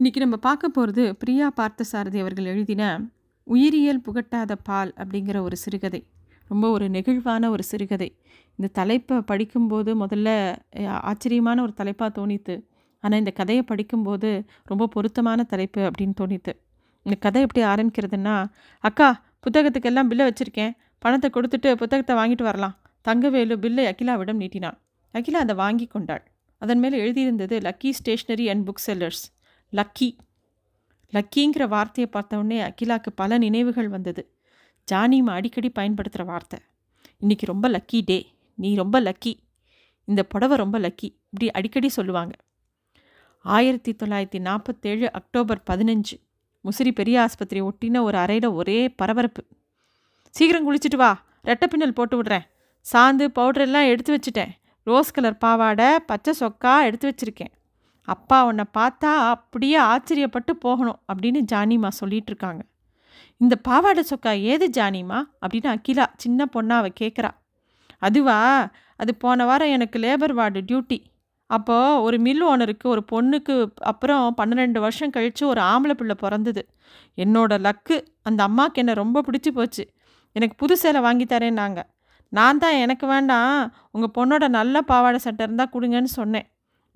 இன்றைக்கி நம்ம பார்க்க போகிறது பிரியா பார்த்தசாரதி அவர்கள் எழுதின உயிரியல் புகட்டாத பால் அப்படிங்கிற ஒரு சிறுகதை. ரொம்ப ஒரு நெகிழ்வான ஒரு சிறுகதை. இந்த தலைப்பை படிக்கும்போது முதல்ல ஆச்சரியமான ஒரு தலைப்பாக தோணித்து ஆனால் இந்த கதையை படிக்கும்போது ரொம்ப பொருத்தமான தலைப்பு அப்படின்னு தோணித்து. இந்த கதை எப்படி ஆரம்பிக்கிறதுன்னா அக்கா புத்தகத்துக்கெல்லாம் பில்லை வச்சுருக்கேன். பணத்தை கொடுத்துட்டு புத்தகத்தை வாங்கிட்டு வரலாம். தங்கவேலு பில்லை அகிலாவிடம் நீட்டினான். அகிலா அதை வாங்கி கொண்டாள். அதன் மேலே எழுதியிருந்தது lucky stationery and book sellers. Lucky. லக்கிங்கிற வார்த்தையை பார்த்த அகிலாவுக்கு பல நினைவுகள் வந்தது. ஜானிமா அடிக்கடி பயன்படுத்துகிற வார்த்தை. இன்றைக்கி ரொம்ப லக்கி டே. நீ ரொம்ப லக்கி. இந்த புடவை ரொம்ப லக்கி. இப்படி அடிக்கடி சொல்லுவாங்க. ஆயிரத்தி தொள்ளாயிரத்தி நாற்பத்தேழு அக்டோபர் பதினஞ்சு. முசிறி பெரிய ஆஸ்பத்திரி ஒட்டின ஒரு அறையில் ஒரே பரபரப்பு. சீக்கிரம் குளிச்சுட்டு வா. ரெட்டை பின்னல் போட்டு விடுறேன். சாந்து பவுடர் எல்லாம் எடுத்து வச்சுட்டேன். ரோஸ் கலர் பாவாடை பச்சை சொக்கா எடுத்து வச்சுருக்கேன். அப்பா உன்னை பார்த்தா அப்படியே ஆச்சரியப்பட்டு போகணும் அப்படின்னு ஜானிமா சொல்லிட்டு இருக்காங்க இந்த பாவாடை சொக்கா ஏது ஜானிமா அப்படின்னு அகிலா சின்ன பொண்ணா அவள் கேட்குறா அதுவா? அது போன வாரம் எனக்கு லேபர் வார்டு டியூட்டி. அப்போது ஒரு மில் ஓனருக்கு ஒரு பொண்ணுக்கு அப்புறம் பன்னிரெண்டு வருஷம் கழித்து ஒரு ஆம்பளை பிள்ளை பிறந்தது. என்னோடய லக்கு அந்த அம்மாவுக்கு என்னை ரொம்ப பிடிச்சி போச்சு. எனக்கு புது சேலை வாங்கி தரேன்னாங்க. நான் தான் எனக்கு வேண்டாம் உங்கள் பொண்ணோட நல்ல பாவாடை சட்டை இருந்தால் கொடுங்கன்னு சொன்னேன்.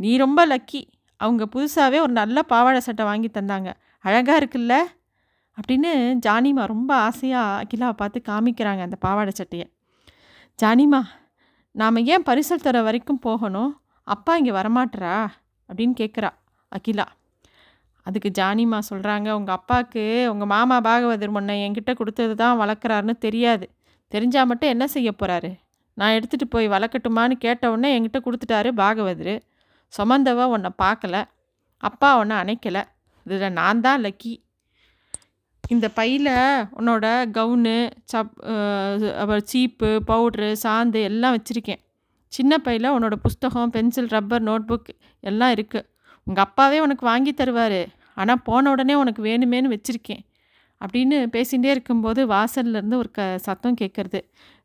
நீ ரொம்ப லக்கி. அவங்க புதுசாகவே ஒரு நல்ல பாவாடை சட்டை வாங்கி தந்தாங்க. அழகாக இருக்குல்ல? அப்படின்னு ஜானிமா ரொம்ப ஆசையாக அகிலாவை பார்த்து காமிக்கிறாங்க அந்த பாவாடை சட்டையை. ஜானிமா நாம் ஏன் பரிசல் தர வரைக்கும் போகணும்? அப்பா இங்கே வரமாட்டுறா? அப்படின்னு கேட்குறா அகிலா. அதுக்கு ஜானிமா சொல்கிறாங்க உங்கள் அப்பாவுக்கு உங்கள் மாமா பாகவதர் முன்ன என்கிட்ட கொடுத்தது தான் வளர்க்குறாருன்னு தெரியாது. தெரிஞ்சால் மட்டும் என்ன செய்ய போகிறாரு நான் எடுத்துகிட்டு போய் வளர்க்கட்டுமான்னு கேட்ட உடனே என்கிட்ட கொடுத்துட்டாரு பாகவதர். சுமந்தவ உன்னை பார்க்கல அப்பா உன்னை அணைக்கலை. இதில் நான் தான் லக்கி இந்த பையில் உன்னோட கவுனு சப் அப்புறம் சீப்பு பவுட்ரு சாந்து எல்லாம் வச்சுருக்கேன். சின்ன பையில் உன்னோட புஸ்தகம் பென்சில் ரப்பர் நோட் புக் எல்லாம் இருக்குது உங்கள் அப்பாவே உனக்கு வாங்கி தருவார். ஆனால் போன உடனே உனக்கு வேணுமேன்னு வச்சுருக்கேன். அப்படின்னு பேசிகிட்டே இருக்கும்போது வாசல்லேருந்து ஒரு க சத்தம் கேட்குறது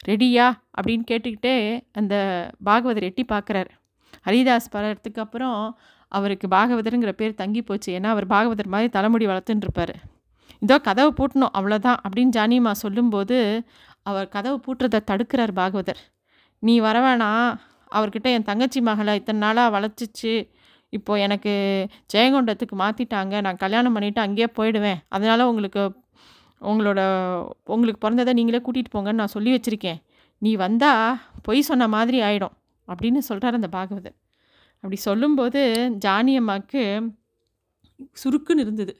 ரெடியா? அப்படின்னு கேட்டுக்கிட்டே அந்த பாகவதர் எட்டி பார்க்குறாரு ஹரிதாஸ் படத்துக்கு அப்புறம் அவருக்கு பாகவதருங்கிற பேர் தங்கி போச்சு. ஏன்னா அவர் பாகவதர் மாதிரி தலைமுடி வளர்த்துட்டுருப்பார் இதோ கதவை பூட்டணும் அவ்வளோதான் அப்படின்னு ஜானிமா சொல்லும்போது அவர் கதவை பூட்டுறதை தடுக்கிறார் பாகவதர். நீ வர வேணாம் அவர்கிட்ட என் தங்கச்சி மகளை இத்தனை நாளாக வளர்ச்சிச்சு இப்போது எனக்கு ஜெயங்கொண்டத்துக்கு மாற்றிட்டாங்க நான் கல்யாணம் பண்ணிவிட்டு அங்கேயே போயிடுவேன். அதனால் உங்களுக்கு உங்களோட உங்களுக்கு பிறந்ததை நீங்களே கூட்டிகிட்டு போங்கன்னு நான் சொல்லி வச்சுருக்கேன். நீ வந்தால் பொய் சொன்ன மாதிரி ஆகிடும் அப்படின்னு சொல்கிறார் அந்த பாகவதர். அப்படி சொல்லும்போது ஜானி அம்மாவுக்கு சுருக்குன்னு இருந்தது.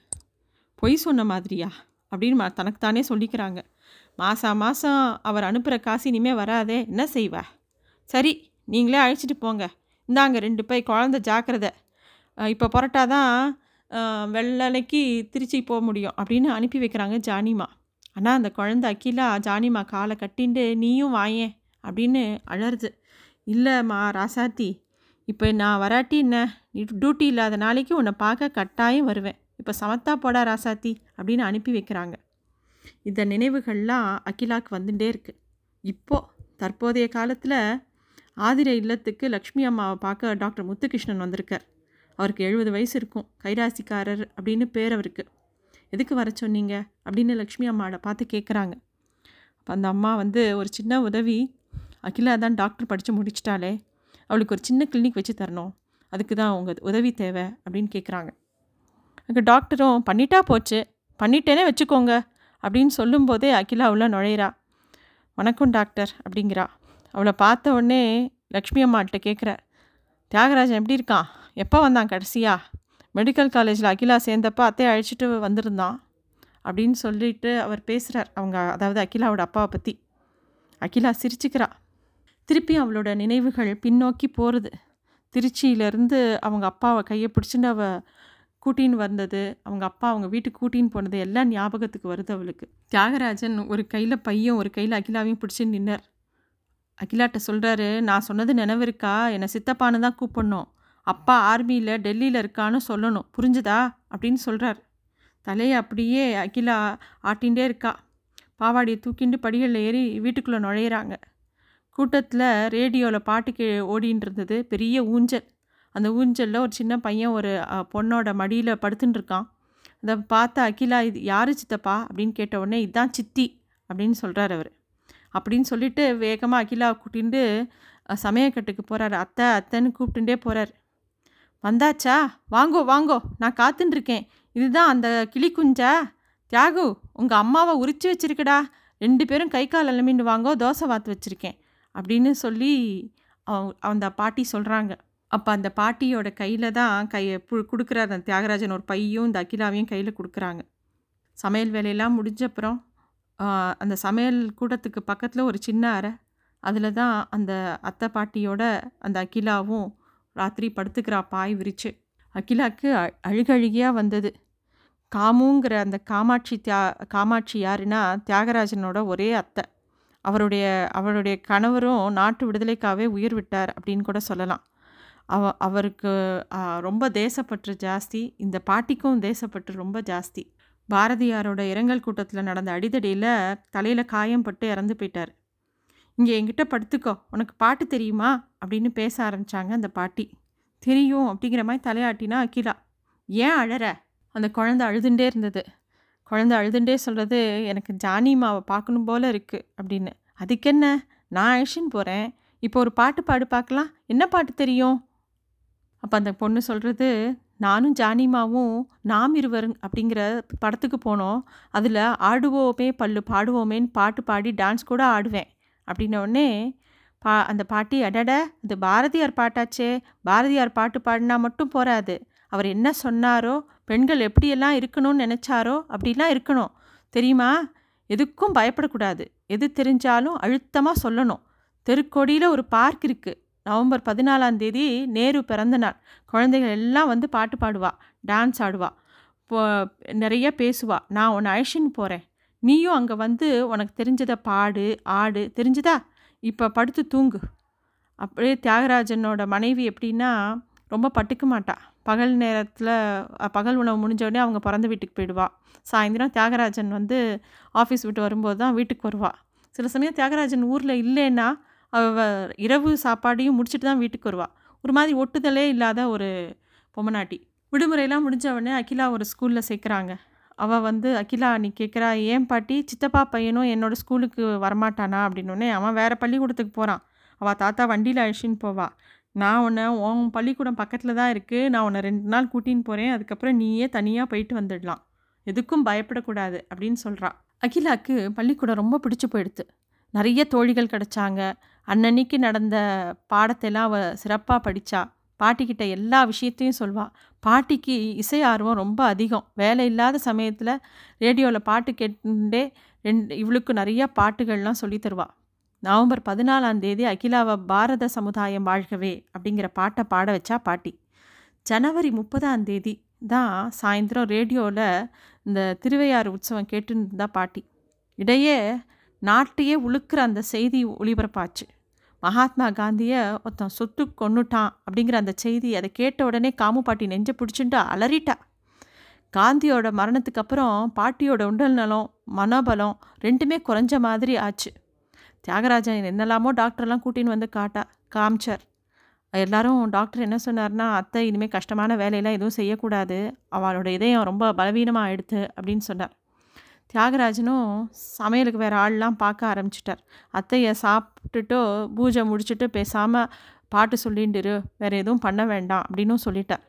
பொய் சொன்ன மாதிரியா? அப்படின்னு தனக்கு தனக்குத்தானே சொல்லிக்கிறாங்க. மாதம் மாதம் அவர் அனுப்புகிற காசு இனிமேல் வராதே என்ன செய்வ? சரி நீங்களே அழைச்சிட்டு போங்க. இந்தாங்க ரெண்டு பை குழந்த ஜாக்கிரதை. இப்போ புரட்டாதான் வெள்ளலைக்கு திருச்சி போக முடியும் அப்படின்னு அனுப்பி வைக்கிறாங்க ஜானிமா ஆனால் அந்த குழந்தை அகிலா ஜானிமா காலை கட்டிண்டு நீயும் வாயேன் அப்படின்னு அழறுது. இல்லைம்மா ராசாத்தி. இப்போ நான் வராட்டி என்ன? நீ டியூட்டி இல்லாத நாளைக்கு உன்னை பார்க்க கட்டாயம் வருவேன். இப்போ சமத்தா போடா ராசாத்தி அப்படின்னு அனுப்பி வைக்கிறாங்க. இந்த நினைவுகள்லாம் அகிலாக்கு வந்துட்டே இருக்குது இப்போ தற்போதைய காலத்தில் ஆதிர இல்லத்துக்கு லக்ஷ்மி அம்மாவை பார்க்க டாக்டர் முத்துகிருஷ்ணன் வந்திருக்கார். அவருக்கு எழுபது வயசு இருக்கும். கைராசிக்காரர் அப்படின்னு பேர் அவருக்கு. எதுக்கு வர சொன்னீங்க? அப்படின்னு லக்ஷ்மி அம்மாவை பார்த்து கேட்குறாங்க அப்போ அந்த அம்மா வந்து ஒரு சின்ன உதவி அகிலா தான் டாக்டர் படித்து முடிச்சிட்டாலே அவளுக்கு ஒரு சின்ன கிளினிக் வச்சு தரணும். அதுக்கு தான் உங்கள் உதவி தேவை அப்படின்னு கேட்குறாங்க அங்கே டாக்டரும் பண்ணிட்டா போச்சு. பண்ணிட்டேனே வச்சுக்கோங்க. அப்படின்னு சொல்லும்போதே அகிலா உள்ள நுழையிறா. வணக்கம் டாக்டர் அப்படிங்கிறா. அவளை பார்த்த உடனே லக்ஷ்மி அம்மாட்ட கேட்குற தியாகராஜன் எப்படி இருக்கான்? எப்போ வந்தான் கடைசியா? மெடிக்கல் காலேஜில் அகிலா சேர்ந்தப்ப அத்தையை அழைச்சிட்டு வந்திருந்தான். அப்படின்னு சொல்லிட்டு அவர் பேசுகிறார் அவங்க அதாவது அகிலாவோட அப்பாவை பற்றி அகிலா சிரிச்சுக்கிறா. திருப்பி அவளோட நினைவுகள் பின்னோக்கி போகிறது திருச்சியிலேருந்து அவங்க அப்பாவை கையை பிடிச்சின்னு அவள் கூட்டின்னு வந்தது அவங்க அப்பா அவங்க வீட்டுக்கு கூட்டின்னு போனது எல்லாம் ஞாபகத்துக்கு வருது அவளுக்கு. தியாகராஜன் ஒரு கையில் பையன் ஒரு கையில் அகிலாவையும் பிடிச்சி நின்னார். அகிலாட்ட சொல்கிறாரு நான் சொன்னது நினைவு இருக்கா என்னை சித்தப்பான்னு தான் கூப்பிடணும். அப்பா ஆர்மியில் டெல்லியில் இருக்கான்னு சொல்லணும். புரிஞ்சுதா? அப்படின்னு சொல்கிறார் தலையை அப்படியே அகிலா ஆட்டின்ண்டே இருக்கா. பாவாடியை தூக்கிண்டு படிகளில் ஏறி வீட்டுக்குள்ளே நுழையிறாங்க. கூட்டத்தில் ரேடியோவில் பாட்டு கே ஓடின்னு இருந்தது பெரிய ஊஞ்சல். அந்த ஊஞ்சலில் ஒரு சின்ன பையன் ஒரு பொண்ணோட மடியில் படுத்துன்னு இருக்கான் அதை பார்த்த அகிலா இது யார் சித்தப்பா? அப்படின்னு கேட்ட உடனே இதுதான் சித்தி அப்படின்னு சொல்கிறார் அவர். அப்படின்னு சொல்லிட்டு வேகமாக அகிலா கூட்டிட்டு சமயக்கட்டுக்கு போகிறார் போகிறாரு அத்தை அத்தைன்னு கூப்பிட்டுட்டே போகிறார் வந்தாச்சா? வாங்கோ வாங்கோ. நான் காத்துட்டுருக்கேன் இதுதான் அந்த கிளி குஞ்சா. தியாகு உங்கள் அம்மாவை உரிச்சு வச்சிருக்கடா. ரெண்டு பேரும் கை கால் அலமின்னு வாங்கோ. தோசை வாத்து வச்சுருக்கேன். அப்படின்னு சொல்லி அவ- அந்த பாட்டி சொல்கிறாங்க அப்போ அந்த பாட்டியோட கையில் தான் கையை பு கொடுக்குறாரு அந்த தியாகராஜன். ஒரு பையும் இந்த அகிலாவையும் கையில் கொடுக்குறாங்க. சமையல் வேலையெல்லாம் முடிஞ்ச அப்புறம் அந்த சமையல் கூடத்துக்கு பக்கத்தில் ஒரு சின்ன அறை. அதில் தான் அந்த அத்தை பாட்டியோட அந்த அகிலாவும் ராத்திரி படுத்துக்கிறா பாய் விரிச்சு. அகிலாவுக்கு அ- அழுகழுகியாக வந்தது. காமுங்கிற அந்த காமாட்சி தியா காமாட்சி யாருன்னா தியாகராஜனோட ஒரே அத்தை. அவருடைய அவருடைய கணவரும் நாட்டு விடுதலைக்காகவே உயிர் விட்டார் அப்படின்னு கூட சொல்லலாம். அவ அவருக்கு ரொம்ப தேசப்பற்று ஜாஸ்தி. இந்த பாட்டிக்கும் தேசப்பற்று ரொம்ப ஜாஸ்தி. பாரதியாரோட இரங்கல் கூட்டத்தில் நடந்த அடிதடியில் தலையில் காயம் பட்டு இறந்து போயிட்டார். இங்கே என்கிட்ட படுத்துக்கோ. உனக்கு பாட்டு தெரியுமா? அப்படின்னு பேச ஆரம்பிச்சாங்க அந்த பாட்டி. தெரியும். அப்படிங்கிற மாதிரி தலையாட்டினா அகிலா. ஏன் அழற? அந்த குழந்தை அழுதுண்டே இருந்தது. குழந்த அழுதுண்டே சொல்கிறது எனக்கு ஜானிமாவை பார்க்கணும் போல் இருக்குது அப்படின்னு. அதுக்கு என்ன? நான் அழிச்சின்னு போகிறேன் இப்போ ஒரு பாட்டு பாடு பார்க்கலாம். என்ன பாட்டு தெரியும்? அப்போ அந்த பொண்ணு சொல்கிறது நானும் ஜானிமாவும் நாம் இருவர் அப்படிங்கிற படத்துக்கு போனோம். அதில் ஆடுவோமே பல்லு பாடுவோமேன்னு பாட்டு பாடி டான்ஸ் கூட ஆடுவேன் அப்படின்னோடனே பா அந்த பாட்டி அடட இது பாரதியார் பாட்டாச்சே. பாரதியார் பாட்டு பாடினா மட்டும் போராது அவர் என்ன சொன்னாரோ பெண்கள் எப்படியெல்லாம் இருக்கணும்னு நினச்சாரோ அப்படிலாம் இருக்கணும். தெரியுமா? எதுக்கும் பயப்படக்கூடாது. எது தெரிஞ்சாலும் அழுத்தமாக சொல்லணும். தெருக்கோடியில் ஒரு பார்க் இருக்குது நவம்பர் பதினாலாம் தேதி நேரு பிறந்த நாள். குழந்தைகள் எல்லாம் வந்து பாட்டு பாடுவா டான்ஸ் ஆடுவா இப்போ நிறைய பேசுவா. நான் உன்னை அழைச்சின்னு போகிறேன் நீயும் அங்கே வந்து உனக்கு தெரிஞ்சதை பாடு ஆடு. தெரிஞ்சுதா? இப்போ படுத்து தூங்கு. அப்படியே தியாகராஜனோட மனைவி எப்படின்னா ரொம்ப பட்டுக்க மாட்டா. பகல் நேரத்தில் பகல் உணவு முடிஞ்சோடனே அவங்க பிறந்த வீட்டுக்கு போயிடுவா. சாயந்தரம் தியாகராஜன் வந்து ஆஃபீஸ் விட்டு வரும்போது தான் வீட்டுக்கு வருவாள் சில சமயம் தியாகராஜன் ஊரில் இல்லைன்னா அவ இரவு சாப்பாடையும் முடிச்சுட்டு தான் வீட்டுக்கு வருவாள் ஒரு மாதிரி ஒட்டுதலே இல்லாத ஒரு பொம்மநாட்டி விடுமுறையெல்லாம் முடிஞ்சவொடனே அகிலா ஒரு ஸ்கூலில் சேர்க்குறாங்க. அவள் வந்து அகிலா நீ கேட்குறா ஏன் பாட்டி? சித்தப்பா பையனும் என்னோடய ஸ்கூலுக்கு வரமாட்டானா? அப்படின்னோடனே அவன் வேறு பள்ளிக்கூடத்துக்கு போகிறான் அவள் தாத்தா வண்டியில் அழிச்சின்னு போவாள் நான் உன்னை உன் பள்ளிக்கூடம் பக்கத்தில் தான் இருக்குது நான் உன்னை ரெண்டு நாள் கூட்டின்னு போகிறேன் அதுக்கப்புறம் நீயே தனியாக போயிட்டு வந்துடலாம். எதுக்கும் பயப்படக்கூடாது அப்படின்னு சொல்கிறான் அகிலாவுக்கு பள்ளிக்கூடம் ரொம்ப பிடிச்சு போயிடுது நிறைய தோழிகள் கிடச்சாங்க. அன்னன்னைக்கு நடந்த பாடத்தையெல்லாம் அவள் சிறப்பாக படித்தா பாட்டிக்கிட்ட எல்லா விஷயத்தையும் சொல்வாள் பாட்டிக்கு இசை ஆர்வம் ரொம்ப அதிகம். வேலை இல்லாத சமயத்தில் ரேடியோவில் பாட்டு கேட்டுட்டே ரெண்டு இவளுக்கு நிறையா பாட்டுகள்லாம் சொல்லித் தருவாள் நவம்பர் பதினாலாம் தேதி அகிலாவை பாரத சமுதாயம் வாழ்கவே அப்படிங்கிற பாட்டை பாட வச்சா பாட்டி. ஜனவரி முப்பதாம் தேதி தான் சாயந்தரம் ரேடியோவில் இந்த திருவையாறு உற்சவம் கேட்டுன்னு பாட்டி. இடையே நாட்டையே உழுக்கிற அந்த செய்தி ஒளிபரப்பாச்சு. மகாத்மா காந்தியை ஒருத்தன் சொத்து கொன்னுட்டான் அப்படிங்கிற அந்த செய்தி அதை கேட்ட உடனே காமு பாட்டி நெஞ்ச பிடிச்சிட்டு அலறிட்டா. காந்தியோட மரணத்துக்கு அப்புறம் பாட்டியோட உடல் நலம் மனோபலம் ரெண்டுமே குறைஞ்ச மாதிரி ஆச்சு. தியாகராஜன் என்னெல்லாமோ டாக்டர்லாம் கூட்டின்னு வந்து காட்டா காமிச்சார். எல்லாரும் டாக்டர் என்ன சொன்னார்னா அத்தை இனிமேல் கஷ்டமான வேலையெல்லாம் எதுவும் செய்யக்கூடாது. அவளோட இதயம் ரொம்ப பலவீனமாக ஆயிடுத்து அப்படின்னு சொன்னார். தியாகராஜனும் சமையலுக்கு வேறு ஆள்லாம் பார்க்க ஆரம்பிச்சிட்டார். அத்தையை சாப்பிட்டுட்டோ பூஜை முடிச்சுட்டு பேசாமல் பாட்டு சொல்லிட்டுரு வேறு எதுவும் பண்ண வேண்டாம் அப்படின்னும் சொல்லிட்டார்.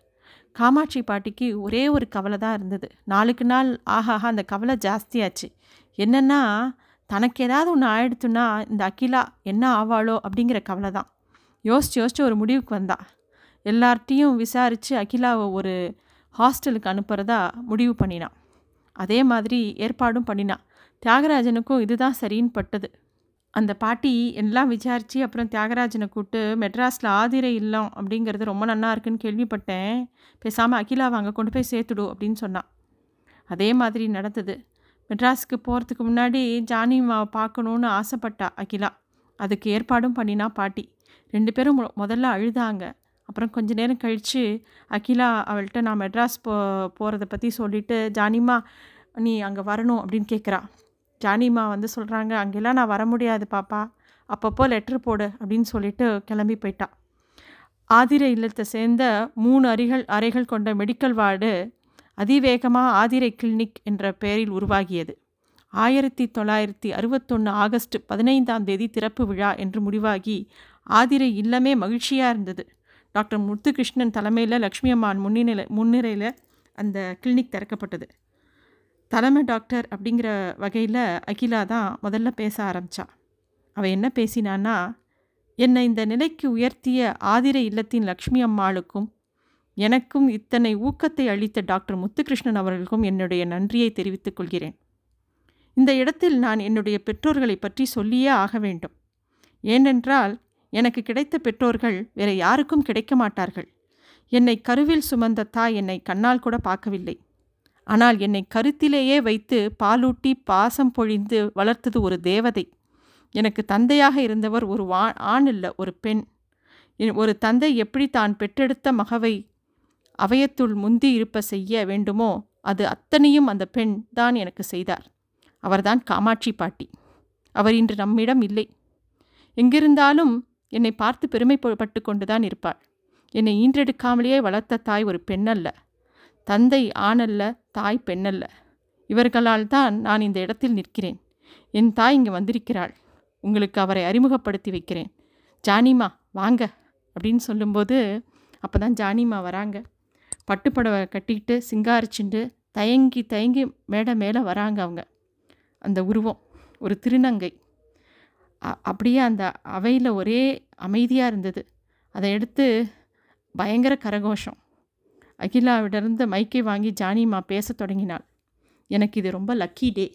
காமாட்சி பாட்டிக்கு ஒரே ஒரு கவலை தான் இருந்தது. நாளுக்கு நாள் ஆஹாஹா அந்த கவலை ஜாஸ்தியாச்சு. என்னென்னா தனக்கு ஏதாவது ஒன்று ஆயிடுத்துன்னா இந்த அகிலா என்ன ஆவாளோ அப்படிங்கிற கவலை தான். யோசிச்சு யோசிச்சு ஒரு முடிவுக்கு வந்தா. எல்லார்ட்டையும் விசாரித்து அகிலாவை ஒரு ஹாஸ்டலுக்கு அனுப்புகிறதா முடிவு பண்ணினான் அதே மாதிரி ஏற்பாடும் பண்ணினான் தியாகராஜனுக்கும் இதுதான் சரின்னு பட்டது. அந்த பாட்டி எல்லாம் விசாரித்து அப்புறம் தியாகராஜனை கூப்பிட்டு மெட்ராஸில் ஆதிரை இல்லம் அப்படிங்கிறது ரொம்ப நல்லா இருக்குன்னு கேள்விப்பட்டேன். பேசாமல் அகிலாவை அங்கே கொண்டு போய் சேர்த்துடு அப்படின்னு சொன்னான் அதே மாதிரி நடந்தது. மெட்ராஸுக்கு போகிறதுக்கு முன்னாடி ஜானிமாவை பார்க்கணுன்னு ஆசைப்பட்டா அகிலா. அதுக்கு ஏற்பாடும் பண்ணினா பாட்டி. ரெண்டு பேரும் முதல்ல அழுதாங்க. அப்புறம் கொஞ்ச நேரம் கழித்து அகிலா அவள்கிட்ட நான் மெட்ராஸ் போ போகிறத பற்றி சொல்லிவிட்டு ஜானிமா நீ அங்கே வரணும் அப்படின்னு கேட்குறா ஜானிமா வந்து சொல்கிறாங்க அங்கெல்லாம் நான் வர முடியாது பாப்பா. அப்பப்போ லெட்ரு போடு அப்படின்னு சொல்லிட்டு கிளம்பி போயிட்டா. ஆதிர இல்லத்தை சேர்ந்த மூணு அறைகள் அறைகள் கொண்ட மெடிக்கல் வார்டு அதிவேகமாக ஆதிரை கிளினிக் என்ற பெயரில் உருவாகியது. ஆயிரத்தி தொள்ளாயிரத்தி அறுபத்தொன்று ஆகஸ்ட் பதினைந்தாம் தேதி திறப்பு விழா என்று முடிவாகி ஆதிரை இல்லமே மகிழ்ச்சியாக இருந்தது. டாக்டர் முத்துகிருஷ்ணன் தலைமையில் லக்ஷ்மி அம்மான் முன்னிலை முன்னிலையில் அந்த கிளினிக் திறக்கப்பட்டது. தலைமை டாக்டர் அப்படிங்கிற வகையில் அகிலா தான் முதல்ல பேச ஆரம்பித்தா அவள் என்ன பேசினான்னா என்னை இந்த நிலைக்கு உயர்த்திய ஆதிரை இல்லத்தின் லக்ஷ்மி அம்மாளுக்கும் எனக்கும் இத்தனை ஊக்கத்தை அளித்த டாக்டர் முத்துகிருஷ்ணன் அவர்களுக்கும் என்னுடைய நன்றியை தெரிவித்துக் கொள்கிறேன். இந்த இடத்தில் நான் என்னுடைய பெற்றோர்களை பற்றி சொல்லியே ஆக வேண்டும். ஏனென்றால் எனக்கு கிடைத்த பெற்றோர்கள் வேற யாருக்கும் கிடைக்க மாட்டார்கள். என்னை கருவில் சுமந்த தாய் என்னை கண்ணால் கூட பார்க்கவில்லை. ஆனால் என்னை கருத்திலேயே வைத்து பாலூட்டி பாசம் பொழிந்து வளர்த்தது ஒரு தேவதை. எனக்கு தந்தையாக இருந்தவர் ஒரு வா ஆண் இல்லை ஒரு பெண். ஒரு தந்தை எப்படி தான் பெற்றெடுத்த மகவை அவயத்துள் முந்தி இருப்ப செய்ய வேண்டுமோ அது அத்தனையும் அந்த பெண் தான் எனக்கு செய்தார். அவர்தான் காமாட்சி பாட்டி. அவர் இன்று நம்மிடம் இல்லை. எங்கிருந்தாலும் என்னை பார்த்து பெருமைப்பட்டு கொண்டுதான் இருப்பாள். என்னை ஈன்றெடுக்காமலேயே வளர்த்த தாய் ஒரு பெண்ணல்ல. தந்தை ஆணல்ல தாய் பெண்ணல்ல. இவர்களால் தான் நான் இந்த இடத்தில் நிற்கிறேன். என் தாய் இங்கே வந்திருக்கிறாள். உங்களுக்கு அவரை அறிமுகப்படுத்தி வைக்கிறேன். ஜானிமா வாங்க. அப்படின்னு சொல்லும்போது அப்போ தான் ஜானிமா வராங்க. பட்டுப்படவை கட்டிக்கிட்டு சிங்காரிச்சுண்டு தயங்கி தயங்கி மேடை மேலே வராங்க அவங்க. அந்த உருவம் ஒரு திருநங்கை. அப்படியே அந்த அவையில் ஒரே அமைதியாக இருந்தது. அதை எடுத்து பயங்கர கரகோஷம். அகிலாவிடருந்து மைக்கை வாங்கி ஜானிமா பேச தொடங்கினாள். எனக்கு இது ரொம்ப லக்கி டே.